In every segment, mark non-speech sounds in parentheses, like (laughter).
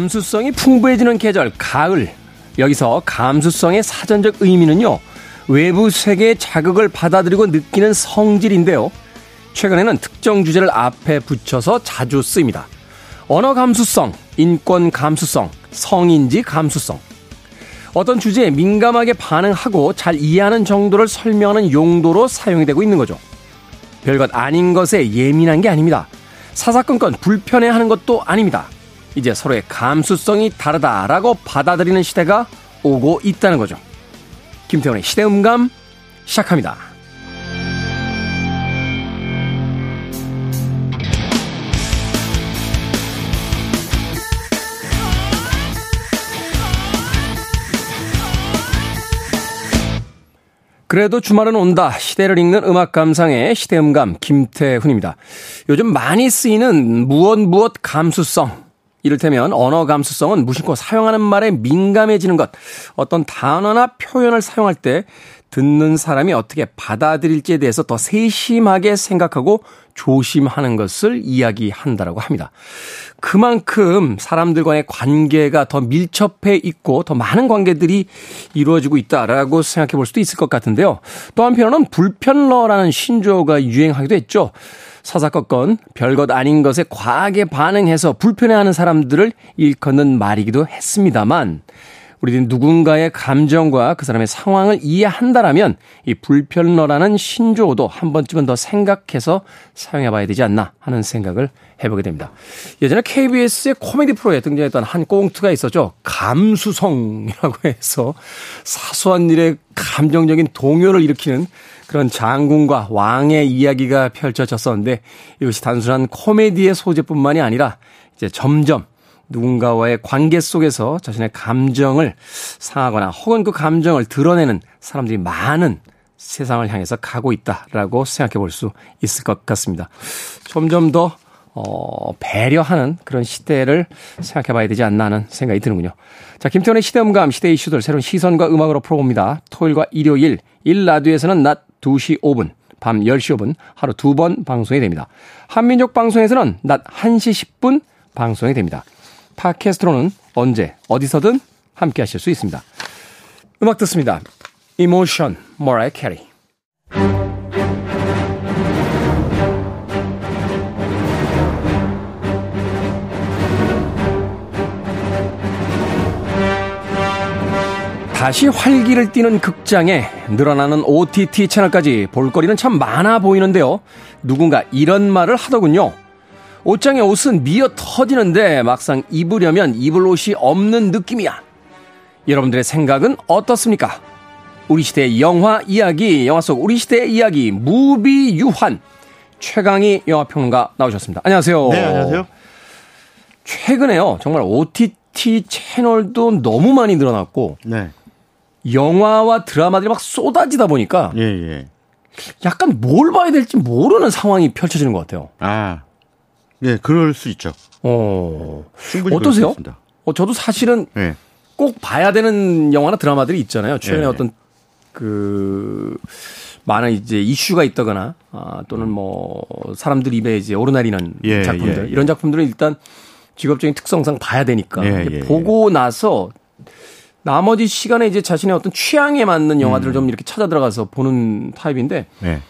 감수성이 풍부해지는 계절, 가을. 여기서 감수성의 사전적 의미는요, 외부 세계의 자극을 받아들이고 느끼는 성질인데요. 최근에는 특정 주제를 앞에 붙여서 자주 쓰입니다. 언어 감수성, 인권 감수성, 성인지 감수성. 어떤 주제에 민감하게 반응하고 잘 이해하는 정도를 설명하는 용도로 사용이 되고 있는 거죠. 별것 아닌 것에 예민한 게 아닙니다. 사사건건 불편해하는 것도 아닙니다. 이제 서로의 감수성이 다르다라고 받아들이는 시대가 오고 있다는 거죠. 김태원의 시대음감 시작합니다. 그래도 주말은 온다. 시대를 읽는 음악 감상의 시대음감 김태훈입니다. 요즘 많이 쓰이는 무엇 무엇 감수성. 이를테면 언어 감수성은 무심코 사용하는 말에 민감해지는 것. 어떤 단어나 표현을 사용할 때 듣는 사람이 어떻게 받아들일지에 대해서 더 세심하게 생각하고 조심하는 것을 이야기한다라고 합니다. 그만큼 사람들 간의 관계가 더 밀접해 있고 더 많은 관계들이 이루어지고 있다라고 생각해 볼 수도 있을 것 같은데요. 또 한편으로는 불편러라는 신조어가 유행하기도 했죠. 사사건건 별것 아닌 것에 과하게 반응해서 불편해하는 사람들을 일컫는 말이기도 했습니다만 우리는 누군가의 감정과 그 사람의 상황을 이해한다라면 이 불편러라는 신조어도 한 번쯤은 더 생각해서 사용해 봐야 되지 않나 하는 생각을 해보게 됩니다. 예전에 KBS의 코미디 프로에 등장했던 한 꽁트가 있었죠. 감수성이라고 (laughs) 해서 사소한 일에 감정적인 동요를 일으키는 그런 장군과 왕의 이야기가 펼쳐졌었는데 이것이 단순한 코미디의 소재뿐만이 아니라 이제 점점 누군가와의 관계 속에서 자신의 감정을 상하거나 혹은 그 감정을 드러내는 사람들이 많은 세상을 향해서 가고 있다라고 생각해 볼 수 있을 것 같습니다. 점점 더 어, 배려하는 그런 시대를 생각해 봐야 되지 않나 하는 생각이 드는군요. 자, 김태원의 시대음감, 시대 이슈들 새로운 시선과 음악으로 풀어봅니다. 토요일과 일요일, 1라디오에서는 낮 2시 5분, 밤 10시 5분 하루 두 번 방송이 됩니다. 한민족 방송에서는 낮 1시 10분 방송이 됩니다. 팟캐스트로는 언제 어디서든 함께 하실 수 있습니다. 음악 듣습니다. Emotion, Mariah Carey. 다시 활기를 띠는 극장에 늘어나는 OTT 채널까지 볼거리는 참 많아 보이는데요. 누군가 이런 말을 하더군요. 옷장에 옷은 미어 터지는데 막상 입으려면 입을 옷이 없는 느낌이야. 여러분들의 생각은 어떻습니까? 우리 시대의 영화 이야기, 영화 속 우리 시대의 이야기, 무비 유한. 최강희 영화평론가 나오셨습니다. 안녕하세요. 네, 안녕하세요. 최근에요, 정말 OTT 채널도 너무 많이 늘어났고, 네. 영화와 드라마들이 막 쏟아지다 보니까, 예, 예. 약간 뭘 봐야 될지 모르는 상황이 펼쳐지는 것 같아요. 아, 예, 그럴 수 있죠. 어, 충분히 어떠세요? 어, 저도 사실은 네. 꼭 봐야 되는 영화나 드라마들이 있잖아요. 최근에 네. 어떤 그 많은 이제 이슈가 있다거나 아, 또는 뭐 사람들 입에 이제 오르내리는 예, 작품들 예, 이런 작품들은 일단 직업적인 특성상 봐야 되니까 예, 예, 보고 나서 나머지 시간에 이제 자신의 어떤 취향에 맞는 영화들을 음. 좀 이렇게 찾아 들어가서 보는 타입인데 네.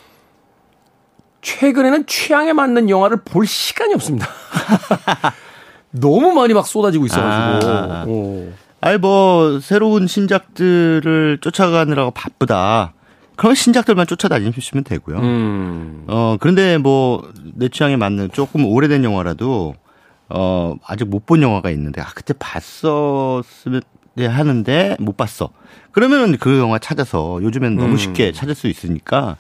최근에는 취향에 맞는 영화를 볼 시간이 없습니다. (laughs) 너무 많이 막 쏟아지고 있어가지고. 아, 아니 뭐 새로운 신작들을 쫓아가느라고 바쁘다. 그럼 신작들만 쫓아다니시면 되고요. 음. 어 그런데 뭐 내 취향에 맞는 조금 오래된 영화라도 어 아직 못 본 영화가 있는데 아 그때 봤었으면 하는데 못 봤어. 그러면은 그 영화 찾아서 요즘엔 너무 음. 쉽게 찾을 수 있으니까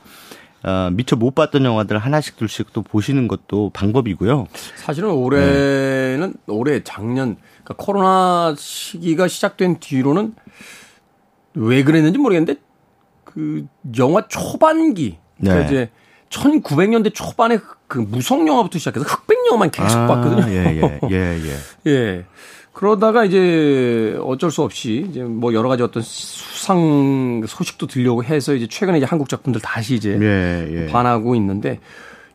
어, 미처 못 봤던 영화들 하나씩 둘씩 또 보시는 것도 방법이고요. 사실은 올해는 네. 올해 작년 그러니까 코로나 시기가 시작된 뒤로는 왜 그랬는지 모르겠는데 그 영화 초반기 그러니까 네. 이제 1900년대 초반에 그 무성 영화부터 시작해서 흑백 영화만 계속 아, 봤거든요. 예, 예, 예, 예. (laughs) 예. 그러다가 이제 어쩔 수 없이 이제 뭐 여러 가지 어떤 수상 소식도 들려고 해서 이제 최근에 이제 한국 작품들 다시 이제 예, 예. 반하고 있는데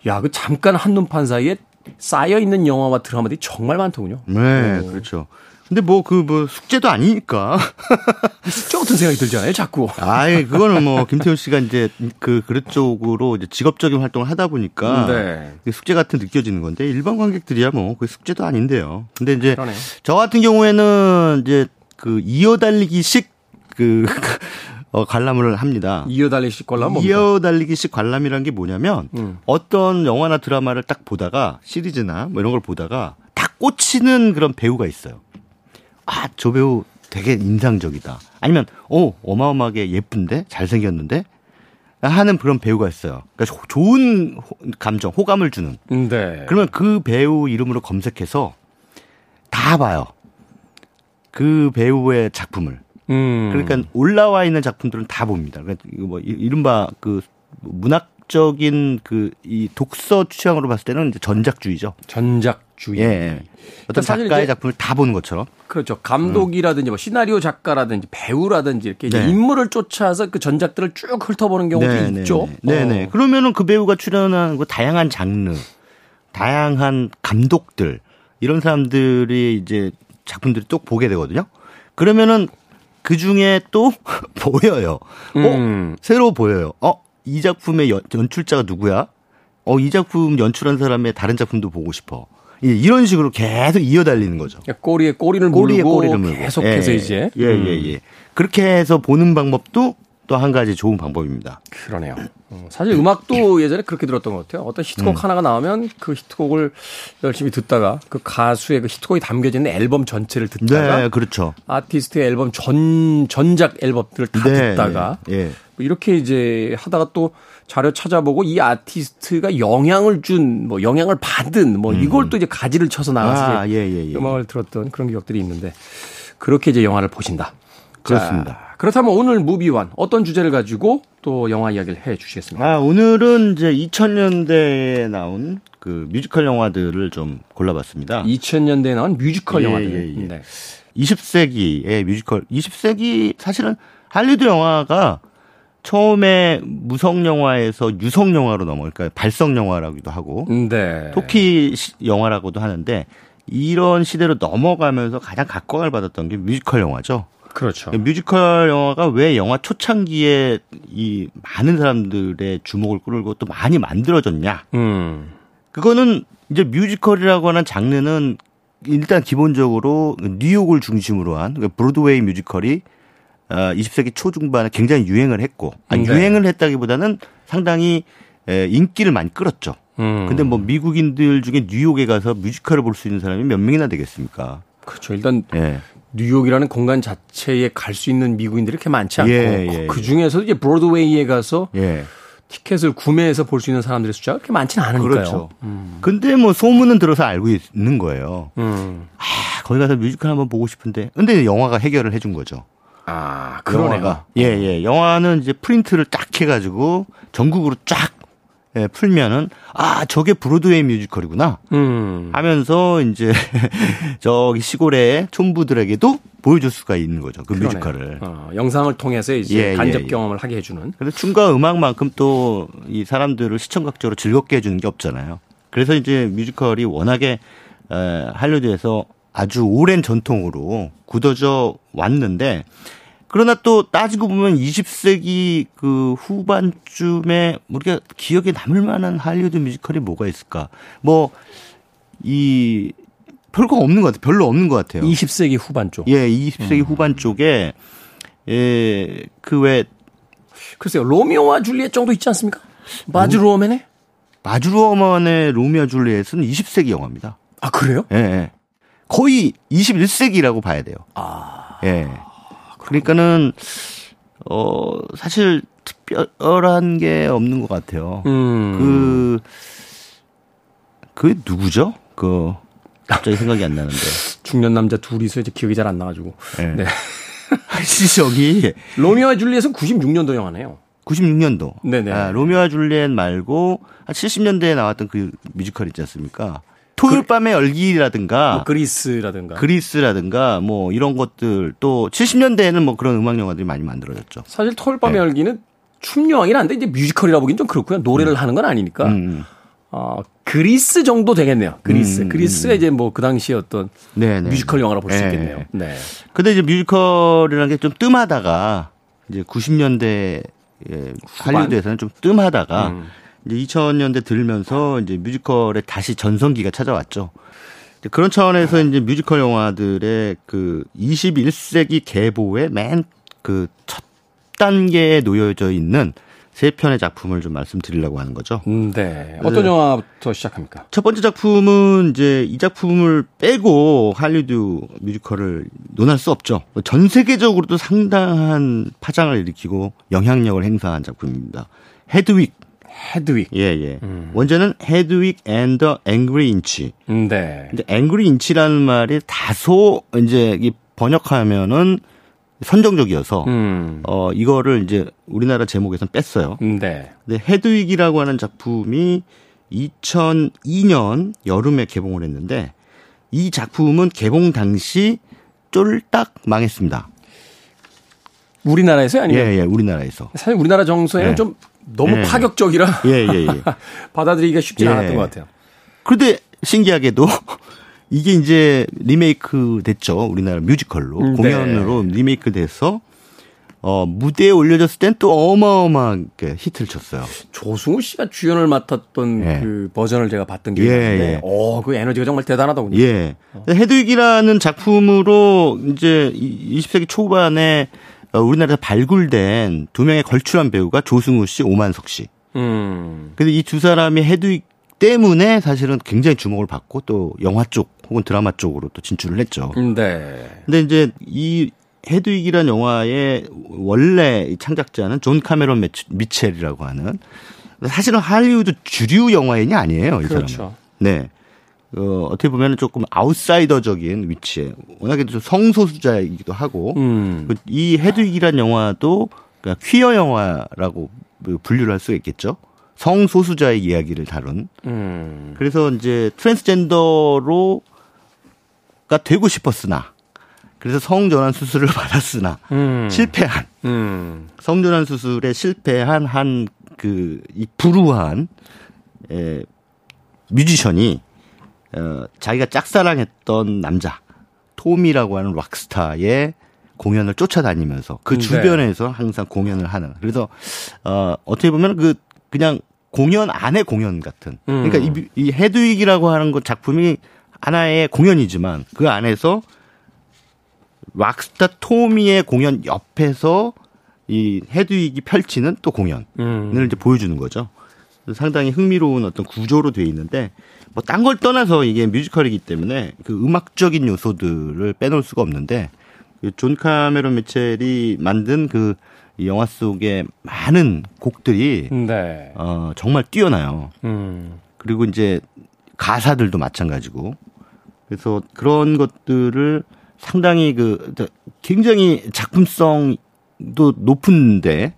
야, 그 잠깐 한눈판 사이에 쌓여 있는 영화와 드라마들이 정말 많더군요. 네, 오. 그렇죠. 근데 뭐 그뭐 뭐 숙제도 아니니까. (laughs) 숙제 같은 생각이 들잖아요, 자꾸. 아이, 그거는 뭐 김태훈 씨가 이제 그 그릇 쪽으로 이제 직업적인 활동을 하다 보니까 네. 숙제 같은 느껴지는 건데 일반 관객들이야 뭐 그 숙제도 아닌데요. 근데 이제 그러네. 저 같은 경우에는 이제 그 이어달리기식 그 (laughs) 어, 관람을 합니다. 이어달리기식 관람 뭡니까? 이어달리기식 관람이란 게 뭐냐면 음. 어떤 영화나 드라마를 딱 보다가 시리즈나 뭐 이런 걸 보다가 딱 꽂히는 그런 배우가 있어요. 아, 저 배우 되게 인상적이다. 아니면, 어, 어마어마하게 예쁜데? 잘생겼는데? 하는 그런 배우가 있어요. 그러니까 좋은 감정, 호감을 주는. 네. 그러면 그 배우 이름으로 검색해서 다 봐요. 그 배우의 작품을. 음. 그러니까 올라와 있는 작품들은 다 봅니다. 그러니까 뭐 이른바 그 문학적인 그 이 독서 취향으로 봤을 때는 이제 전작주의죠. 전작주의. 예. 어떤 작가의 작품을 다 보는 것처럼. 그렇죠. 감독이라든지 뭐 시나리오 작가라든지 배우라든지 이렇게 네. 인물을 쫓아서 그 전작들을 쭉 훑어보는 경우도 네, 네 있죠. 네, 네. 어. 그러면은 그 배우가 출연한 그 다양한 장르, 다양한 감독들 이런 사람들이 이제 작품들이 또 보게 되거든요. 그러면은 그 중에 또 (laughs) 보여요. 어, 음. 새로 보여요. 어, 이 작품의 연, 연출자가 누구야? 어, 이 작품 연출한 사람의 다른 작품도 보고 싶어. 이런 식으로 계속 이어달리는 거죠. 꼬리에 꼬리를 꼬리에 물고 꼬리를 물고. 계속해서 예, 이제 예, 예, 예, 예. 그렇게 해서 보는 방법도 또 한 가지 좋은 방법입니다. 그러네요. 어, 사실 음악도 (clears throat) 예전에 그렇게 들었던 것 같아요. 어떤 히트곡 음. 하나가 나오면 그 히트곡을 열심히 듣다가 그 가수의 그 히트곡이 있는 앨범 전체를 듣다가 네, 그렇죠. 아티스트의 앨범 전 전작 앨범들을 다 네, 듣다가 네, 이렇게 이제 하다가 또 자료 찾아보고 이 아티스트가 영향을 준 뭐 영향을 받은 뭐 음. 이걸 또 이제 가지를 쳐서 나가서 아, 예, 예, 예. 음악을 들었던 그런 기억들이 있는데 그렇게 이제 영화를 보신다. 그렇습니다. 자, 그렇다면 오늘 무비완 어떤 주제를 가지고 또 영화 이야기를 해 주시겠습니까? 아, 오늘은 이제 2000년대에 나온 그 뮤지컬 영화들을 좀 골라봤습니다. 2000년대에 나온 뮤지컬 예, 영화들. 예, 예. 네. 20세기의 뮤지컬. 20세기 사실은 할리우드 영화가 처음에 무성 영화에서 유성 영화로 넘어 그러니까 발성 영화라고도 하고 네. 토키 영화라고도 하는데 이런 시대로 넘어가면서 가장 각광을 받았던 게 뮤지컬 영화죠. 그렇죠. 뮤지컬 영화가 왜 영화 초창기에 이 많은 사람들의 주목을 끌고 또 많이 만들어졌냐? 음. 그거는 이제 뮤지컬이라고 하는 장르는 일단 기본적으로 뉴욕을 중심으로 한 그러니까 브로드웨이 뮤지컬이 20세기 어, 초중반에 굉장히 유행을 했고 아니 네. 유행을 했다기보다는 상당히 인기를 많이 끌었죠. 음. 근데 뭐 미국인들 중에 뉴욕에 가서 뮤지컬을 볼 수 있는 사람이 몇 명이나 되겠습니까? 그렇죠. 일단 예. 뉴욕이라는 공간 자체에 갈 수 있는 미국인들이 그렇게 많지 않고 예, 예, 그 중에서 이제 브로드웨이에 가서 예. 티켓을 구매해서 볼 수 있는 사람들의 숫자가 그렇게 많지는 않으니까요. 그렇죠. 음. 근데 뭐 소문은 들어서 알고 있는 거예요. 음. 아, 거기 가서 뮤지컬 한번 보고 싶은데. 근데 영화가 해결을 해준 거죠. 아, 그러네요. 예, 예. 영화는 이제 프린트를 딱 해가지고 전국으로 쫙 예, 풀면은 아 저게 브로드웨이 뮤지컬이구나. 음. 하면서 이제 (laughs) 저기 시골의 촌부들에게도 보여줄 수가 있는 거죠 그 그러네요. 뮤지컬을. 어, 영상을 통해서 이제 예, 예 간접 예, 경험을 하게 해주는. 그래서 춤과 음악만큼 또 이 사람들을 시청각적으로 즐겁게 해주는 게 없잖아요. 그래서 이제 뮤지컬이 워낙에 에, 할리우드에서 아주 오랜 전통으로 굳어져 왔는데 그러나 또 따지고 보면 20세기 그 후반쯤에 우리가 기억에 남을 만한 할리우드 뮤지컬이 뭐가 있을까? 뭐, 이, 별거 없는 것 같아요. 별로 없는 것 같아요. 20세기 후반 쪽. 예, 20세기 음. 후반 쪽에, 예, 그 왜. 글쎄요, 로미오와 줄리엣 정도 있지 않습니까? 마주루 어맨의? 마주루 어맨의 로미오와 줄리엣은 20세기 영화입니다. 아, 그래요? 예, 예. 거의 21세기라고 봐야 돼요. 아. 예. 그러니까는 어 사실 특별한 게 없는 것 같아요. 음. 그, 그 누구죠? 그, 갑자기 생각이 안 나는데. (laughs) 중년 남자 둘이서 이제 기억이 잘 안 나가지고. 네. 네. (laughs) 저기. 로미오와 줄리엣은 96년도 영화네요. 96년도. 네네. 아, 로미오와 줄리엣 말고 한 70년대에 나왔던 그 뮤지컬 있지 않습니까? 토요일 그 밤의 열기라든가 뭐 그리스라든가 그리스라든가 뭐 이런 것들 또 70년대에는 뭐 그런 음악 영화들이 많이 만들어졌죠. 사실 토요일 밤의 네. 열기는 춤 한데 이제 뮤지컬이라 보기엔 좀 그렇고요. 노래를 음. 하는 건 아니니까. 음. 어, 그리스 정도 되겠네요. 그리스. 음, 그리스가 음. 이제 뭐 그 당시에 어떤 네네. 뮤지컬 영화로 볼수 네. 있겠네요. 네. 근데 이제 뮤지컬이라는 게 좀 뜸하다가 이제 90년대 예, 할리우드에서는 좀 뜸하다가 음. 이제 2000년대 들면서 이제 뮤지컬의 다시 전성기가 찾아왔죠. 그런 차원에서 이제 뮤지컬 영화들의 그 21세기 계보의 맨 그 첫 단계에 놓여져 있는 세 편의 작품을 좀 말씀드리려고 하는 거죠. 음, 네. 어떤 네. 영화부터 시작합니까? 첫 번째 작품은 이제 이 작품을 빼고 할리우드 뮤지컬을 논할 수 없죠. 전 세계적으로도 상당한 파장을 일으키고 영향력을 행사한 작품입니다. 헤드윅. 헤드윅. 예, 예. 음. 원제는 Hedwig and the Angry Inch. 네. 근데 Angry Inch라는 말이 다소 이제 번역하면은 선정적이어서 음. 어 이거를 이제 우리나라 제목에선 뺐어요. 네. 근데 헤드윅이라고 하는 작품이 2002년 여름에 개봉을 했는데 이 작품은 개봉 당시 쫄딱 망했습니다. 우리나라에서 아니면 예, 예, 우리나라에서. 사실 우리나라 정서에는 예. 좀 너무 예. 파격적이라 예, 예, 예. (laughs) 받아들이기가 쉽지 예. 않았던 것 같아요. 그런데 신기하게도 (laughs) 이게 이제 리메이크 됐죠. 우리나라 뮤지컬로. 음, 네. 공연으로 리메이크 돼서 어, 무대에 올려졌을 땐 또 어마어마하게 히트를 쳤어요. 조승우 씨가 주연을 맡았던 예. 그 버전을 제가 봤던 기억이 나는데, 예, 예. 어, 그 에너지가 정말 대단하더군요. 예. 어. 헤드윅이라는 작품으로 이제 20세기 초반에 어, 우리나라에서 발굴된 두 명의 걸출한 배우가 조승우 씨, 오만석 씨. 음. 근데 이 두 사람이 헤드윅 때문에 사실은 굉장히 주목을 받고 또 영화 쪽 혹은 드라마 쪽으로 또 진출을 했죠. 네. 근데 이제 이 헤드윅이란 영화의 원래 창작자는 존 카메론 미첼이라고 하는 사실은 할리우드 주류 영화인이 아니에요. 이 그렇죠. 사람은. 네. 어, 어떻게 보면 조금 아웃사이더적인 위치에 워낙에 좀 성소수자이기도 하고 음. 이 헤드윅이란 영화도 그러니까 퀴어 영화라고 분류를 할 수 있겠죠. 성소수자의 이야기를 다룬. 음. 그래서 이제 트랜스젠더로가 되고 싶었으나 그래서 성전환 수술을 (laughs) 받았으나 음. 실패한 음. 성전환 수술에 실패한 한 그 이 불우한 에, 뮤지션이 어, 자기가 짝사랑했던 남자 톰이라고 하는 락스타의 공연을 쫓아다니면서 그 네. 주변에서 항상 공연을 하는 그래서 어 어떻게 보면 그 그냥 공연 안에 공연 같은. 그러니까 이, 음. 이 헤드윅이라고 하는 것 작품이 하나의 공연이지만 그 안에서 락스타 토미의 공연 옆에서 이 헤드윅이 펼치는 또 공연을 음. 이제 보여주는 거죠. 상당히 흥미로운 어떤 구조로 돼 있는데 뭐 딴 걸 떠나서 이게 뮤지컬이기 때문에 그 음악적인 요소들을 빼놓을 수가 없는데 그존 카메론 미첼이 만든 그이 영화 속에 많은 곡들이 네. 어, 정말 뛰어나요. 음. 그리고 이제 가사들도 마찬가지고 그래서 그런 것들을 상당히 그 굉장히 작품성도 높은데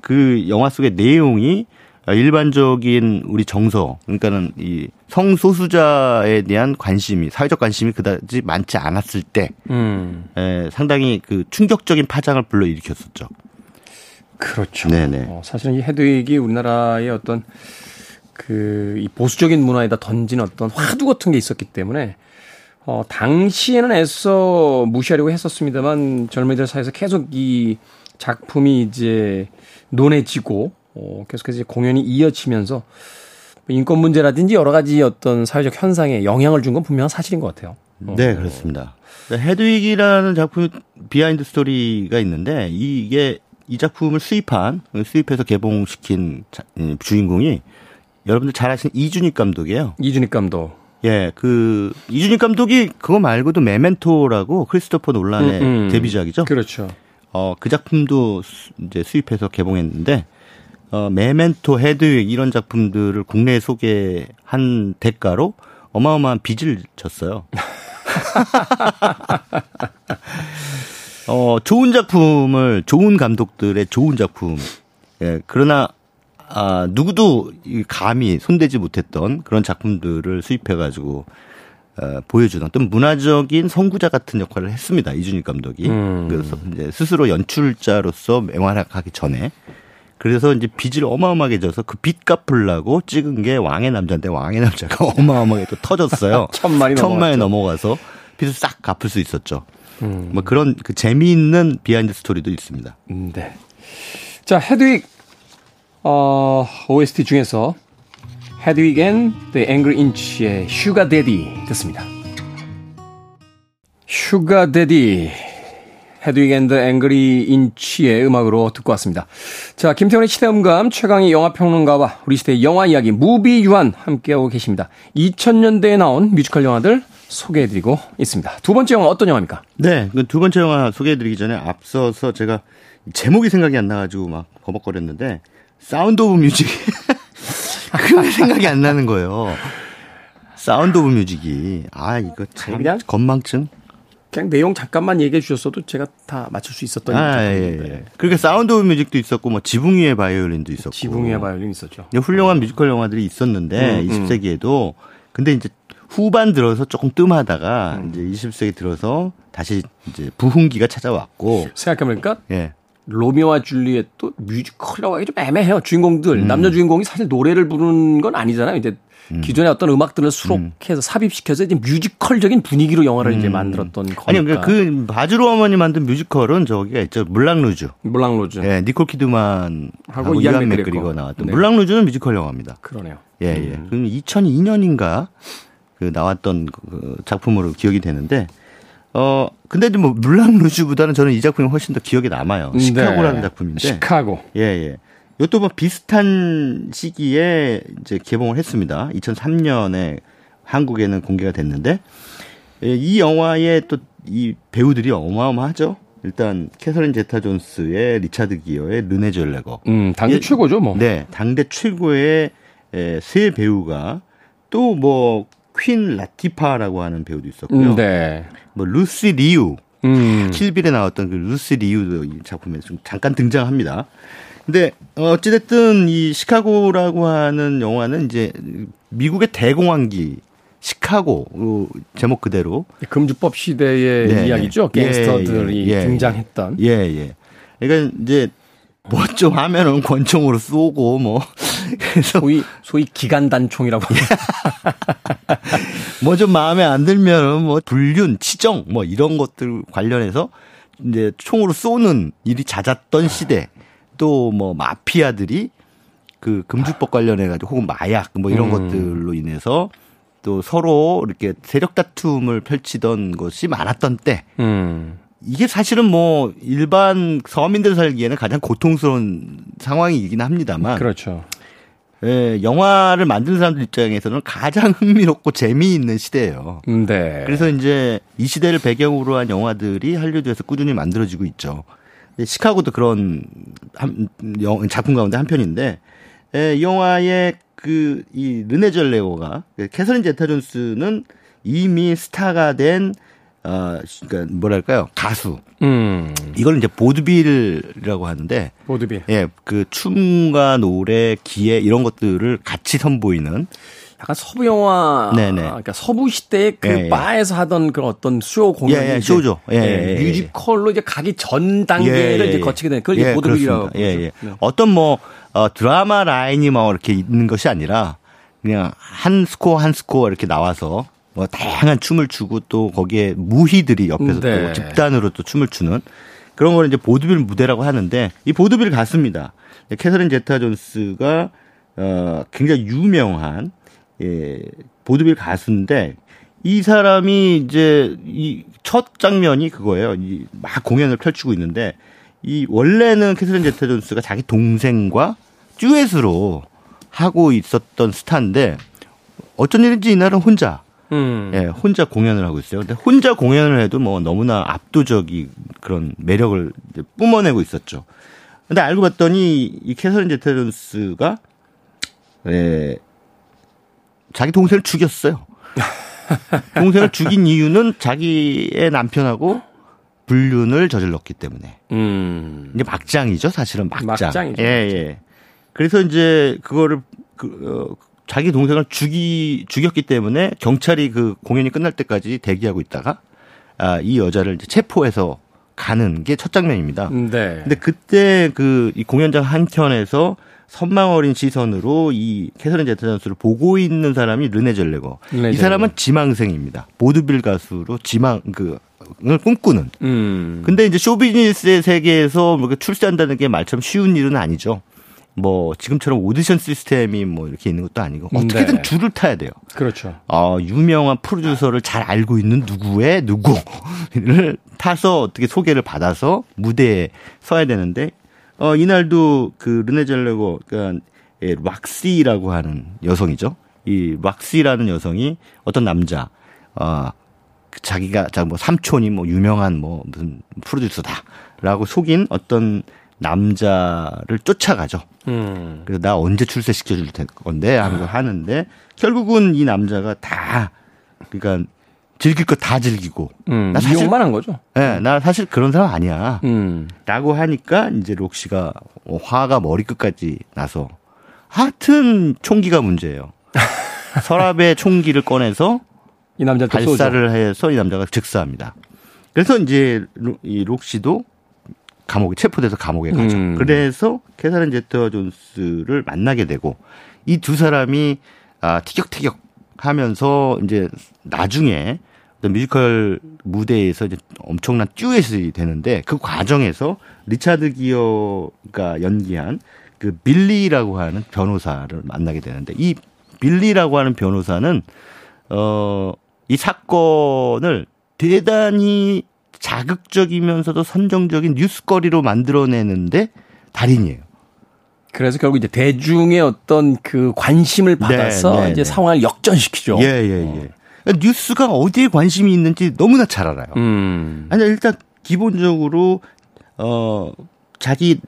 그 영화 속의 내용이 일반적인 우리 정서 그러니까는 이 성소수자에 대한 관심이 사회적 관심이 그다지 많지 않았을 때 음. 에, 상당히 그 충격적인 파장을 불러일으켰었죠. 그렇죠. 네네. 어, 사실은 이 헤드윅이 우리나라의 어떤 그 이 보수적인 문화에다 던진 어떤 화두 같은 게 있었기 때문에 어, 당시에는 애써 무시하려고 했었습니다만 젊은이들 사이에서 계속 이 작품이 이제 논해지고 어, 계속해서 공연이 이어지면서 인권 문제라든지 여러 가지 어떤 사회적 현상에 영향을 준 건 분명한 사실인 것 같아요. 어. 네, 그렇습니다. 헤드윅이라는 작품 비하인드 스토리가 있는데 이게 이 작품을 수입한 수입해서 개봉시킨 주인공이 여러분들 잘 아시는 이준익 감독이에요. 이준익 감독. 예, 그 이준익 감독이 그거 말고도 메멘토라고 크리스토퍼 놀란의 음, 음. 데뷔작이죠. 그렇죠. 어, 그 작품도 수, 이제 수입해서 개봉했는데 어, 메멘토, 헤드윅 이런 작품들을 국내에 소개한 대가로 어마어마한 빚을 졌어요. (laughs) 어, 좋은 작품을 좋은 감독들의 좋은 작품. 예, 그러나 아, 누구도 감히 손대지 못했던 그런 작품들을 수입해 가지고 어, 보여주는 어떤 문화적인 선구자 같은 역할을 했습니다. 이준익 감독이. 음. 그래서 이제 스스로 연출자로서 맹활약하기 전에 그래서 이제 빚을 어마어마하게 져서 그 빚 갚으려고 찍은 게 왕의 남자인데 왕의 남자가 (laughs) 어마어마하게 또 터졌어요. (laughs) 천만이 천만이 넘어가서 빚을 싹 갚을 수 있었죠. 음. 뭐 그런 그 재미있는 비하인드 스토리도 있습니다. 음, 네. 자, 헤드윅 어, OST 중에서 Hedwig and The Angry Inch의 Sugar Daddy 듣습니다. Sugar Daddy Hedwig and the Angry Inch의 음악으로 듣고 왔습니다. 자, 김태훈의 시대음감 최광희 영화평론가와 우리 시대의 영화 이야기 무비 유한 함께하고 계십니다. 2000년대에 나온 뮤지컬 영화들 소개해드리고 있습니다. 두 번째 영화 어떤 영화입니까? 네, 그 두 번째 영화 소개해드리기 전에 앞서서 제가 제목이 생각이 안 나가지고 막 버벅거렸는데 Sound of Music (laughs) 그 생각이 안 나는 거예요. Sound of Music이 아 이거 참 건망증. 그냥 내용 잠깐만 얘기해 주셨어도 제가 다 맞출 수 있었던 아, 예, 예. 그러니까 Sound of Music도 있었고 뭐 지붕 위의 바이올린도 있었고 지붕 위의 바이올린 있었죠. 훌륭한 뮤지컬 영화들이 있었는데 음, 20세기에도 음. 근데 이제 후반 들어서 조금 뜸하다가 음. 이제 20세기 들어서 다시 이제 부흥기가 찾아왔고 생각해보니까 예. 로미오와 줄리엣도 뮤지컬이라고 하기 좀 애매해요. 주인공들 음. 남녀 주인공이 사실 노래를 부르는 건 아니잖아요. 이제 음. 기존의 어떤 음악들을 수록해서 음. 삽입시켜서 이제 뮤지컬적인 분위기로 영화를 음. 이제 만들었던 거니까. 아니 그러니까 그 바즈 루어만이 만든 뮤지컬은 저기가 있죠. 물랑루즈. 물랑루즈. 예, 니콜 키드만 하고 이완 맥그리거 나왔던 네. 물랑루즈는 뮤지컬 영화입니다. 그러네요. 예, 예. 음. 그럼 2002년인가 그 나왔던 그 작품으로 기억이 되는데 어 근데 뭐 물랑 루즈보다는 저는 이 작품이 훨씬 더 기억에 남아요. 네. 시카고라는 작품인데. 시카고. 예 예. 이것도 뭐 비슷한 시기에 이제 개봉을 했습니다. 2003년에 한국에는 공개가 됐는데 예, 이 영화의 또 이 배우들이 어마어마하죠. 일단 캐서린 제타 존스의 리차드 기어의 르네 젤위거. 음, 당대 예, 최고죠, 뭐. 네, 당대 최고의 에, 세 배우가 또 뭐 퀸 라티파라고 하는 배우도 있었고요. 음, 네. 뭐 루시 리우, 음. 킬빌에 나왔던 그 루시 리우도 이 작품에 좀 잠깐 등장합니다. 근데 어찌됐든 이 시카고라고 하는 영화는 이제 미국의 대공황기 시카고 제목 그대로 금주법 시대의 네. 이야기죠. 예, 갱스터들이 예, 예, 등장했던. 예, 예. 그러니까 이제 뭐 좀 하면은 권총으로 쏘고 뭐 그래서 소위 소위 기간 단총이라고 (laughs) 뭐 좀 마음에 안 들면은 뭐 불륜, 치정 뭐 이런 것들 관련해서 이제 총으로 쏘는 일이 잦았던 시대. 또 뭐 마피아들이 그 금주법 관련해 가지고 혹은 마약 뭐 이런 음. 것들로 인해서 또 서로 이렇게 세력 다툼을 펼치던 것이 많았던 때. 음. 이게 사실은 뭐 일반 서민들 살기에는 가장 고통스러운 상황이긴 합니다만. 그렇죠. 예, 영화를 만드는 사람들 입장에서는 가장 흥미롭고 재미있는 시대예요. 네. 그래서 이제 이 시대를 배경으로 한 영화들이 한류에서 꾸준히 만들어지고 있죠. 시카고도 그런 한, 작품 가운데 한 편인데 예, 이 영화의 그 이 르네 젤위거가 캐서린 제타 존스는 이미 스타가 된 어, 그러니까 뭐랄까요 가수. 음. 이걸 이제 보드빌이라고 하는데. 보드빌. 예, 그 춤과 노래, 기예 이런 것들을 같이 선보이는. 약간 서부 영화, 네네. 그러니까 서부 시대의 그 예, 예. 바에서 하던 그런 어떤 쇼 공연, 예, 예, 쇼죠. 예, 예, 예, 뮤지컬로 이제 가기 전 단계를 이제 거치게 되는 그걸 이제 보드빌이라고. 예, 예. 네. 어떤 뭐 어, 드라마 라인이 뭐 이렇게 있는 것이 아니라 그냥 한 스코어 한 스코어 이렇게 나와서 뭐 다양한 춤을 추고 또 거기에 무희들이 옆에서 네. 또 집단으로 또 춤을 추는 그런 걸 이제 보드빌 무대라고 하는데 이 보드빌 가수입니다. 캐서린 제타 존스가 어 굉장히 유명한 예 보드빌 가수인데 이 사람이 이제 이 첫 장면이 그거예요. 이 막 공연을 펼치고 있는데 이 원래는 캐서린 제타 존스가 자기 동생과 듀엣으로 하고 있었던 스타인데 어쩐 일인지 이날은 혼자 음. 예, 혼자 공연을 하고 있어요. 근데 혼자 공연을 해도 뭐 너무나 압도적인 그런 매력을 뿜어내고 있었죠. 근데 알고 봤더니 이 캐서린 제타 존스가 예, 자기 동생을 죽였어요. (laughs) 동생을 죽인 이유는 자기의 남편하고 불륜을 저질렀기 때문에. 음. 이제 막장이죠, 사실은 막장. 막장이죠. 예, 예. 그래서 이제 그거를 그, 어, 자기 동생을 죽이 죽였기 때문에 경찰이 그 공연이 끝날 때까지 대기하고 있다가 아, 이 여자를 이제 체포해서 가는 게 첫 장면입니다. 네. 근데 그때 그 이 공연장 한켠에서 선망 어린 시선으로 이 캐서린 제타 존스를 보고 있는 사람이 르네 젤레거. 르네 이 사람은 지망생입니다. 보드빌 가수로 지망 그 을 꿈꾸는. 음. 근데 이제 쇼비즈니스의 세계에서 뭐 출세한다는 게 말처럼 쉬운 일은 아니죠. 뭐 지금처럼 오디션 시스템이 뭐 이렇게 있는 것도 아니고 어떻게든 네. 줄을 타야 돼요. 그렇죠. 어, 유명한 프로듀서를 잘 알고 있는 누구의 누구를 (laughs) 타서 어떻게 소개를 받아서 무대에 서야 되는데 어, 이날도 그 르네 젤레고 그러니까 예, 락시라고 하는 여성이죠. 이 락시라는 여성이 어떤 남자 어, 그 자기가 자 뭐 삼촌이 뭐 유명한 뭐 무슨 프로듀서다라고 속인 어떤 남자를 쫓아가죠. 음. 그래서 나 언제 출세시켜 줄 건데 하는 걸 하는데 결국은 이 남자가 다 그러니까 즐길 거 다 즐기고 음. 나 사실 이용만 한 거죠. 예, 나 사실 그런 사람 아니야. 음. 라고 하니까 이제 록시가 어, 화가 머리끝까지 나서 하여튼 총기가 문제예요. (laughs) 서랍에 총기를 꺼내서 이 쏘죠. 발사를 해서 이 남자가 즉사합니다. 그래서 이제 로- 이 록시도 감옥에 체포돼서 감옥에 가죠. 음. 그래서 캐서린 제타 존스를 만나게 되고 이 두 사람이 아 티격태격 하면서 이제 나중에 뮤지컬 무대에서 이제 엄청난 듀엣이 되는데 그 과정에서 리차드 기어가 연기한 그 빌리라고 하는 변호사를 만나게 되는데 이 빌리라고 하는 변호사는 어, 이 사건을 대단히 자극적이면서도 선정적인 뉴스거리로 만들어내는데 달인이에요. 그래서 결국 이제 대중의 어떤 그 관심을 받아서 네, 이제 네. 상황을 역전시키죠. 예, 예, 예. 뉴스가 어디에 관심이 있는지 너무나 잘 알아요. 음. 아니, 일단 기본적으로, 어, 자기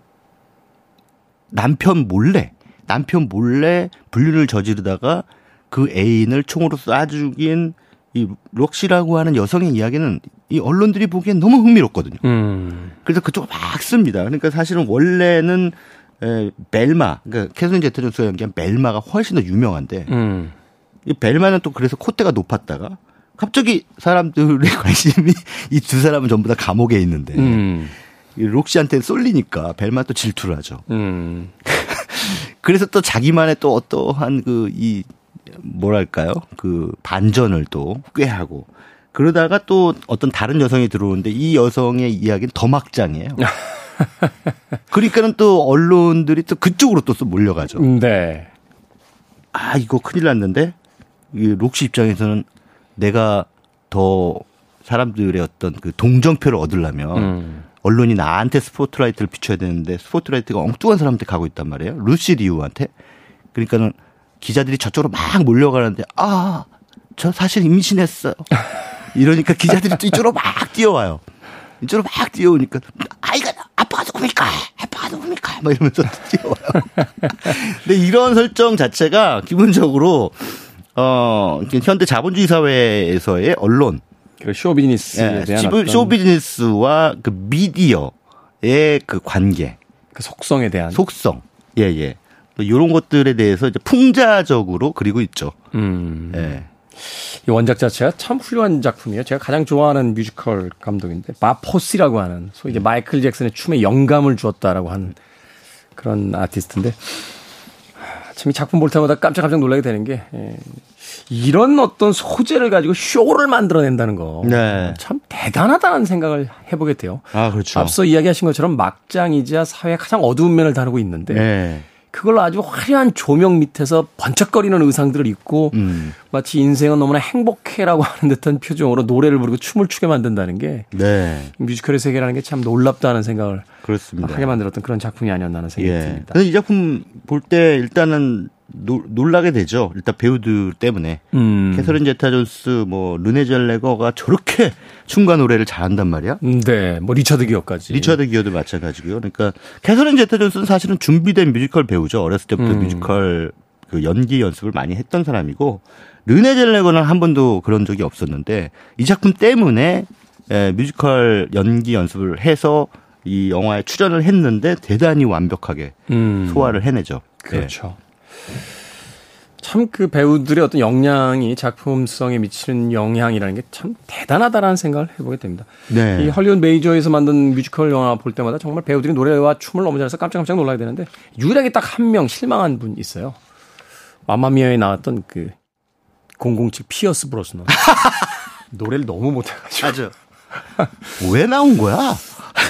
남편 몰래, 남편 몰래 불륜을 저지르다가 그 애인을 총으로 쏴 죽인 이 록시라고 하는 여성의 이야기는 이 언론들이 보기엔 너무 흥미롭거든요. 음. 그래서 그쪽을 막 씁니다. 그러니까 사실은 원래는 에, 벨마, 그러니까 캐서린 제트 존스가 연기한 벨마가 훨씬 더 유명한데 음. 이 벨마는 또 그래서 콧대가 높았다가 갑자기 사람들의 (laughs) 관심이 이 두 사람은 전부 다 감옥에 있는데 음. 이 록시한테 쏠리니까 벨마 또 질투를 하죠. 음. (laughs) 그래서 또 자기만의 또 어떠한 그 이 뭐랄까요 그 반전을 또 꾀하고 그러다가 또 어떤 다른 여성이 들어오는데 이 여성의 이야기는 더 막장이에요. (laughs) 그러니까는 또 언론들이 또 그쪽으로 또 몰려가죠. 네. 아 이거 큰일 났는데 이 록시 입장에서는 내가 더 사람들의 어떤 그 동정표를 얻으려면 음. 언론이 나한테 스포트라이트를 비춰야 되는데 스포트라이트가 엉뚱한 사람한테 가고 있단 말이에요. 루시 리우한테. 그러니까는 기자들이 저쪽으로 막 몰려가는데 아, 저 사실 임신했어요. 이러니까 기자들이 또 이쪽으로 막 뛰어와요. 이쪽으로 막 뛰어오니까 아이가 아빠가 누굽니까? 아빠가 누굽니까? 막 이러면서 뛰어와요. (laughs) 근데 이런 설정 자체가 기본적으로 어 현대 자본주의 사회에서의 언론 그 쇼비즈니스에 예, 대한 쇼- 쇼비즈니스와 그 미디어의 그 관계, 그 속성에 대한 속성, 예, 예. 또 이런 것들에 대해서 이제 풍자적으로 그리고 있죠. 음. 예. 이 원작 자체가 참 훌륭한 작품이에요. 제가 가장 좋아하는 뮤지컬 감독인데 밥 포시라고 하는 소위 이제 마이클 잭슨의 춤에 영감을 주었다라고 하는 그런 아티스트인데 하, 참이 작품 볼 때마다 깜짝깜짝 놀라게 되는 게 예, 이런 어떤 소재를 가지고 쇼를 만들어낸다는 거. 네. 참 대단하다는 생각을 해보게 돼요. 아, 그렇죠. 앞서 이야기하신 것처럼 막장이자 사회의 가장 어두운 면을 다루고 있는데 예. 그걸 아주 화려한 조명 밑에서 번쩍거리는 의상들을 입고 음. 마치 인생은 너무나 행복해라고 하는 듯한 표정으로 노래를 부르고 춤을 추게 만든다는 게 네. 뮤지컬의 세계라는 게 참 놀랍다는 생각을 그렇습니다. 하게 만들었던 그런 작품이 아니었나 하는 생각이 예. 듭니다. 근데 이 작품 볼 때 일단은 노, 놀라게 되죠. 일단 배우들 때문에. 음. 캐서린 제타 존스, 뭐, 르네 젤위거가 저렇게 춤과 노래를 잘한단 말이야. 음, 네, 뭐 리처드 기어까지. 리처드 기어도 마찬가지고요. 그러니까 캐서린 제타 존스는 사실은 준비된 뮤지컬 배우죠. 어렸을 때부터 음. 뮤지컬 그 연기 연습을 많이 했던 사람이고 르네 젤위거는 한 번도 그런 적이 없었는데 이 작품 때문에 에, 뮤지컬 연기 연습을 해서 이 영화에 출연을 했는데 대단히 완벽하게 음. 소화를 해내죠. 예. 그렇죠. 참 그 배우들의 어떤 역량이 작품성에 미치는 영향이라는 게 참 대단하다라는 생각을 해보게 됩니다. 네. 이 헐리우드 메이저에서 만든 뮤지컬 영화 볼 때마다 정말 배우들이 노래와 춤을 너무 잘해서 깜짝깜짝 놀라게 되는데 유일하게 딱 한 명 실망한 분 있어요. 마마미아에 나왔던 그 007 피어스 브로스넌. (laughs) 노래를 너무 못해가지고. 맞아. (laughs) 왜 나온 거야?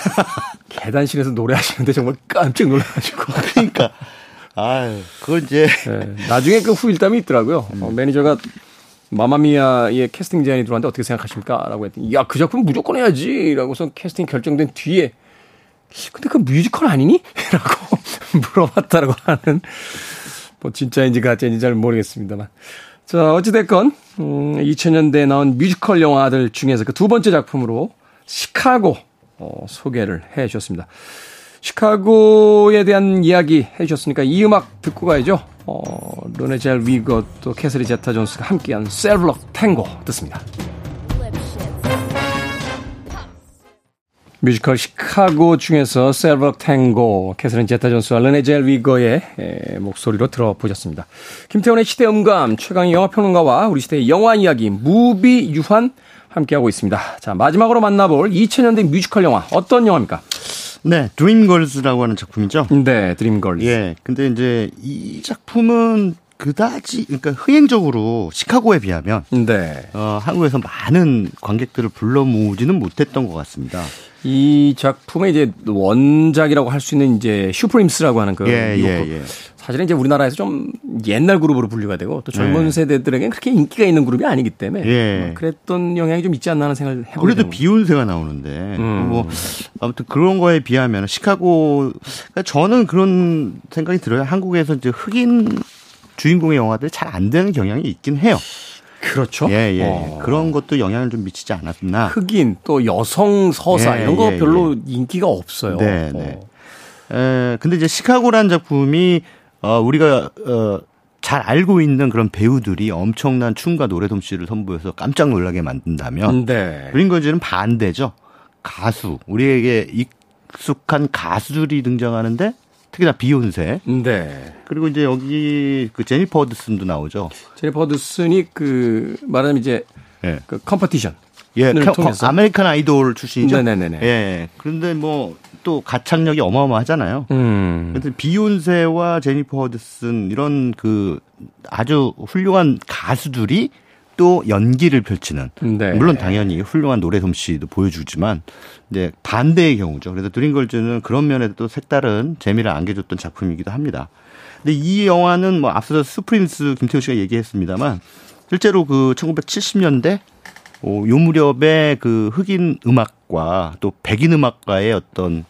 (laughs) 계단실에서 노래하시는데 정말 깜짝 놀라가지고. 그러니까. 아, 그건 이제 네, 나중에 그 후일담이 있더라고요. 음. 어, 매니저가 마마미아의 캐스팅 제안이 들어왔는데 어떻게 생각하십니까? 라고 했더니 야, 그 작품 무조건 해야지. 라고서 캐스팅 결정된 뒤에 근데 그 뮤지컬 아니니? (laughs) 라고 (laughs) 물어봤다라고 하는 뭐 진짜인지 가짜인지 잘 모르겠습니다만. 자, 어찌됐건, 음, 2000년대에 나온 뮤지컬 영화들 중에서 그 두 번째 작품으로 시카고, 어, 소개를 해 주셨습니다. 시카고에 대한 이야기 해주셨으니까 이 음악 듣고 가야죠. 어, 르네 젤위거 또 캐서린 제타 존스가 함께한 셀블럭 탱고 듣습니다. 뮤지컬 시카고 중에서 셀블럭 탱고 캐서린 제타 존스와 르네 젤위거의 에, 목소리로 들어보셨습니다. 김태훈의 시대음감 최광희 영화평론가와 우리 시대의 영화 이야기 무비 유한 함께하고 있습니다. 자 마지막으로 만나볼 2000년대 뮤지컬 영화 어떤 영화입니까? 네, 드림걸즈라고 하는 작품이죠. 네, 드림걸즈. 예. 근데 이제 이 작품은 그다지 그러니까 흥행적으로 시카고에 비하면 네. 어, 한국에서 많은 관객들을 불러 모으지는 못했던 것 같습니다. 이 작품의 이제 원작이라고 할 수 있는 이제 슈프림스라고 하는 그 예, 예, 예. 사실은 이제 우리나라에서 좀 옛날 그룹으로 분류가 되고 또 젊은 네. 세대들에게는 그렇게 인기가 있는 그룹이 아니기 때문에 예. 뭐 그랬던 영향이 좀 있지 않나 하는 생각을 해보게 그래도 비욘세가 나오는데 음. 뭐 아무튼 그런 거에 비하면 시카고 그러니까 저는 그런 생각이 들어요. 한국에서 이제 흑인 주인공의 영화들이 잘 안 되는 경향이 있긴 해요. 그렇죠. 예, 예. 어. 그런 것도 영향을 좀 미치지 않았나. 흑인 또 여성 서사 예, 이런 거 예, 별로 예. 인기가 없어요. 네, 네. 어. 에, 근데 이제 시카고라는 작품이 어, 우리가 어, 잘 알고 있는 그런 배우들이 엄청난 춤과 노래 솜씨를 선보여서 깜짝 놀라게 만든다면 네. 그린거즈는 반대죠. 가수 우리에게 익숙한 가수들이 등장하는데 특히나 비욘세. 네. 그리고 이제 여기 그 제니퍼 어드슨도 나오죠. 제니퍼 어드슨이 그 말하자면 이제 네. 그 competition. 예, 통해서. 아메리칸 아이돌 출신이죠. 네네네. 예. 그런데 뭐 또 가창력이 어마어마하잖아요. 음. 그래서 비욘세와 제니퍼 허드슨 이런 그 아주 훌륭한 가수들이 또 연기를 펼치는 네. 물론 당연히 훌륭한 노래 솜씨도 보여주지만 이제 반대의 경우죠. 그래서 드림걸즈는 그런 면에도 또 색다른 재미를 안겨줬던 작품이기도 합니다. 근데 이 영화는 뭐 앞서서 슈프림스 김태훈 씨가 얘기했습니다만 실제로 그 1970년대 어, 요 무렵에 그 흑인 음악과 또 백인 음악과의 어떤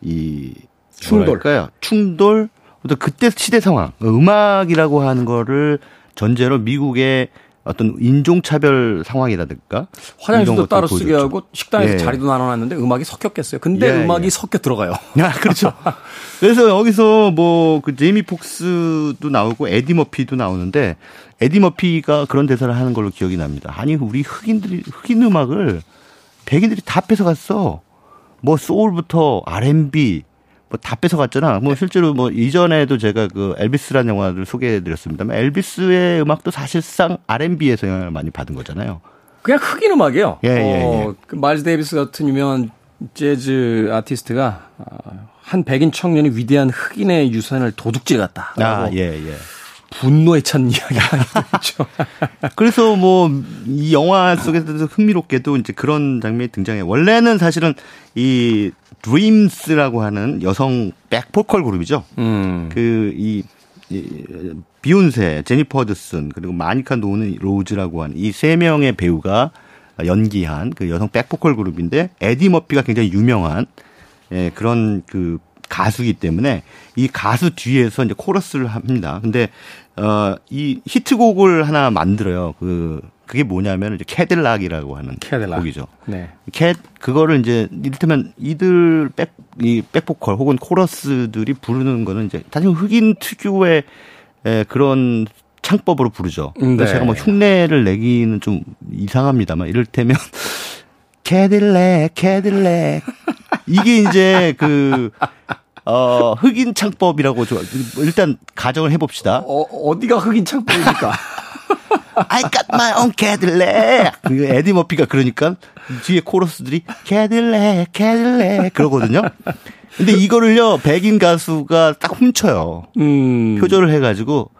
이 충돌까요? 충돌 어떤 그때 시대 상황 음악이라고 하는 거를 전제로 미국의 어떤 인종차별 상황이라든가 화장실도 따로 보여줬죠. 쓰게 하고 식당에서 예. 자리도 나눠놨는데 음악이 섞였겠어요. 근데 예, 음악이 예. 섞여 들어가요. (laughs) 아, 그렇죠. (laughs) 그래서 여기서 뭐그 제이미 폭스도 나오고 에디 머피도 나오는데 에디 머피가 그런 대사를 하는 걸로 기억이 납니다. 아니 우리 흑인들이 흑인 음악을 백인들이 다 뺏어갔어. 뭐 소울부터 R&B 뭐 다 뺏어갔잖아. 뭐 실제로 뭐 이전에도 제가 그 엘비스라는 영화를 소개해드렸습니다만 엘비스의 음악도 사실상 R&B에서 영향을 많이 받은 거잖아요. 그냥 흑인 음악이에요. 예, 예, 예. 어, 그 마일스 데이비스 같은 유명한 재즈 아티스트가 어, 한 백인 청년이 위대한 흑인의 유산을 도둑질해 갔다. 아, 예, 예. 분노에 찬 이야기가 (laughs) 되죠. (laughs) 그래서 뭐 이 영화 속에서도 흥미롭게도 이제 그런 장면이 등장해. 원래는 사실은 이 드림스라고 하는 여성 백보컬 그룹이죠. 음. 그이 이, 비욘세, 제니퍼 허드슨 그리고 아니카 노니 로즈라고 하는 이 세 명의 배우가 연기한 그 여성 백보컬 그룹인데 에디 머피가 굉장히 유명한 예, 그런 그 가수기 때문에 이 가수 뒤에서 이제 코러스를 합니다. 근데 어, 이 히트곡을 하나 만들어요. 그, 그게 뭐냐면 이제 캐딜락이라고 하는 캐딜락. 곡이죠. 네. 캐, 그거를 이제 이를테면 이들 백, 이 백보컬 혹은 코러스들이 부르는 거는 이제 사실 흑인 특유의 에, 그런 창법으로 부르죠. 네. 제가 뭐 흉내를 내기는 좀 이상합니다만 이를테면 (laughs) 캐딜렉, 캐딜렉. 이게 이제 그 어, 흑인 창법이라고 좀 일단 가정을 해봅시다. 어, 어디가 흑인 창법입니까? (laughs) I got my own Cadillac. 에디 머피가 그러니까 뒤에 코러스들이 Cadillac, Cadillac 그러거든요. 근데 이거를요 백인 가수가 딱 훔쳐요. 음. 표절을 해가지고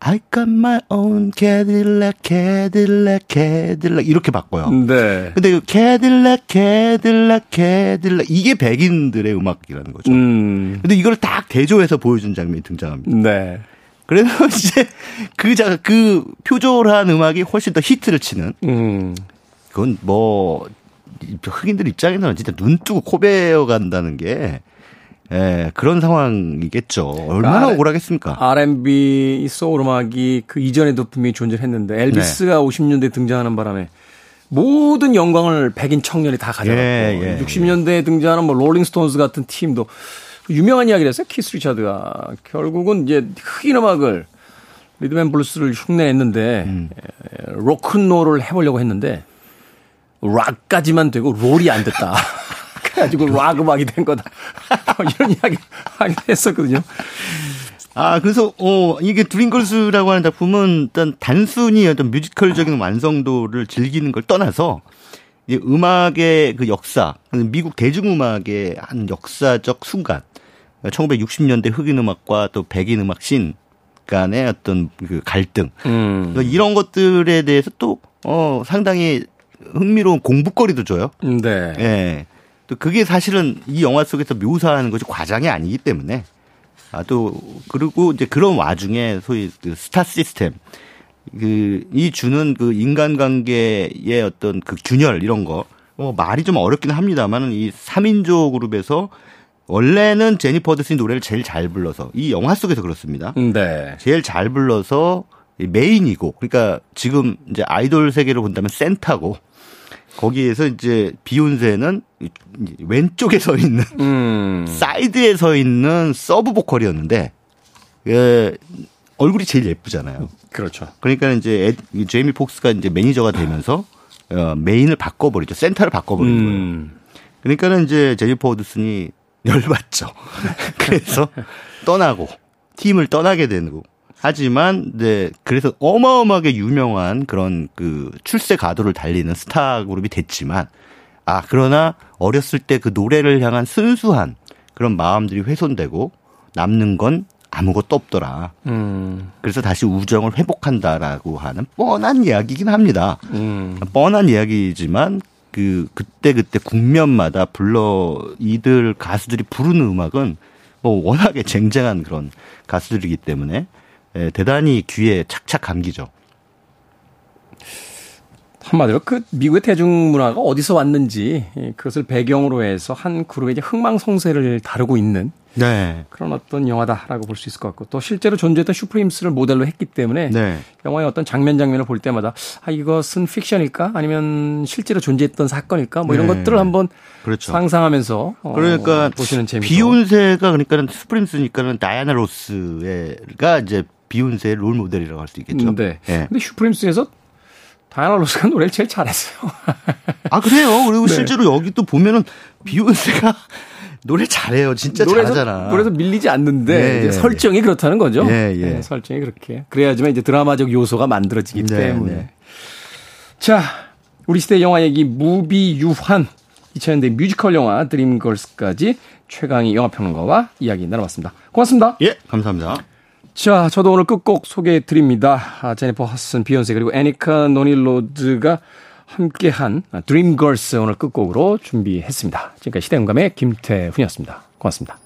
I got my own Cadillac, Cadillac, Cadillac 이렇게 바꿔요. 네. 근데 그 Cadillac, Cadillac, Cadillac 이게 백인들의 음악이라는 거죠. 음. 근데 이걸 딱 대조해서 보여준 장면이 등장합니다. 네. 그래서 (laughs) 이제 그, 자, 그 표절한 음악이 훨씬 더 히트를 치는. 음. 그건 뭐, 흑인들 입장에서는 진짜 눈 뜨고 코 베어 간다는 게 예, 그런 상황이겠죠. 얼마나 그러니까 억울하겠습니까? R&B 소울 음악이 그 이전에도 분명히 존재했는데 엘비스가 네. 50년대에 등장하는 바람에 모든 영광을 백인 청년이 다 가져갔고 예, 예, 60년대에 등장하는 뭐 롤링스톤스 같은 팀도 유명한 이야기를 했어요. 키스 리차드가 결국은 이제 흑인 음악을 리듬 앤 블루스를 흉내냈는데 음. 로큰롤을 해보려고 했는데 락까지만 되고 roll이 안 됐다. (laughs) 그래가지고 락 음악이 된 거다. 뭐 이런 이야기 했었거든요. 아, 그래서, 어, 이게 드림걸스라고 하는 작품은 일단 단순히 어떤 뮤지컬적인 완성도를 즐기는 걸 떠나서 이 음악의 그 역사, 미국 대중음악의 한 역사적 순간, 1960년대 흑인 음악과 또 백인 음악 씬 간의 어떤 그 갈등, 음. 이런 것들에 대해서 또, 어, 상당히 흥미로운 공부거리도 줘요. 네. 예. 또 그게 사실은 이 영화 속에서 묘사하는 것이 과장이 아니기 때문에 아 또 그리고 이제 그런 와중에 소위 그 스타 시스템 그 이 주는 그 인간관계의 어떤 그 균열 이런 거 어, 말이 좀 어렵긴 합니다만은 이 3인조 그룹에서 원래는 제니퍼 허드슨이 노래를 제일 잘 불러서 이 영화 속에서 그렇습니다. 네. 제일 잘 불러서 메인이고 그러니까 지금 이제 아이돌 세계로 본다면 센터고 거기에서 이제 비욘세는 왼쪽에 서 있는 음. 사이드에 서 있는 서브 보컬이었는데 예, 얼굴이 제일 예쁘잖아요. 그렇죠. 그러니까 이제 에, 제이미 폭스가 이제 매니저가 되면서 어, 메인을 바꿔버리죠. 센터를 바꿔버린 음. 거예요. 그러니까는 이제 제니퍼 허드슨이 열받죠. (laughs) 그래서 떠나고 팀을 떠나게 되고 하지만 네 그래서 어마어마하게 유명한 그런 그 출세 가도를 달리는 스타 그룹이 됐지만 아 그러나 어렸을 때 그 노래를 향한 순수한 그런 마음들이 훼손되고 남는 건 아무것도 없더라. 음. 그래서 다시 우정을 회복한다라고 하는 뻔한 이야기긴 합니다. 음. 뻔한 이야기지만 그 그때 그때 국면마다 불러 이들 가수들이 부르는 음악은 뭐 워낙에 쟁쟁한 그런 가수들이기 때문에 예, 대단히 귀에 착착 감기죠. 한마디로 그 미국의 대중문화가 어디서 왔는지 예, 그것을 배경으로 해서 한 그룹의 흥망성쇠를 다루고 있는 네. 그런 어떤 영화다라고 볼 수 있을 것 같고 또 실제로 존재했던 슈프림스를 모델로 했기 때문에 네. 영화의 어떤 장면 장면을 볼 때마다 아 이것은 픽션일까 아니면 실제로 존재했던 사건일까 뭐 이런 네. 것들을 한번 그렇죠. 상상하면서 어, 그러니까 보시는 재미 비욘세가 그러니까 슈프림스니까는 다이아나 로스가 이제 비욘세의 role model이라고 할 수 있겠죠. 네. 네. 근데 슈프림스에서 다이아나 로스가 노래를 제일 잘했어요. 아 그래요. 그리고 (laughs) 네. 실제로 여기 또 보면은 비욘세가 노래 잘해요. 진짜 노래에서, 잘하잖아. 노래에서 밀리지 않는데 네, 이제 설정이 그렇다는 거죠. 예, 예. 네, 설정이 그렇게 그래야지만 이제 드라마적 요소가 만들어지기 네, 때문에. 네. 자, 우리 시대 영화 얘기 무비 유한 2000년대 뮤지컬 영화 드림걸스까지 최강희 영화평론가와 이야기 나눠봤습니다. 고맙습니다. 예, 감사합니다. 자, 저도 오늘 끝곡 소개해 드립니다. 아, 제니퍼 허드슨, 비욘세 그리고 애니카 노니 로즈가 함께한 드림걸스 오늘 끝곡으로 준비했습니다. 지금까지 시대음감의 김태훈이었습니다. 고맙습니다.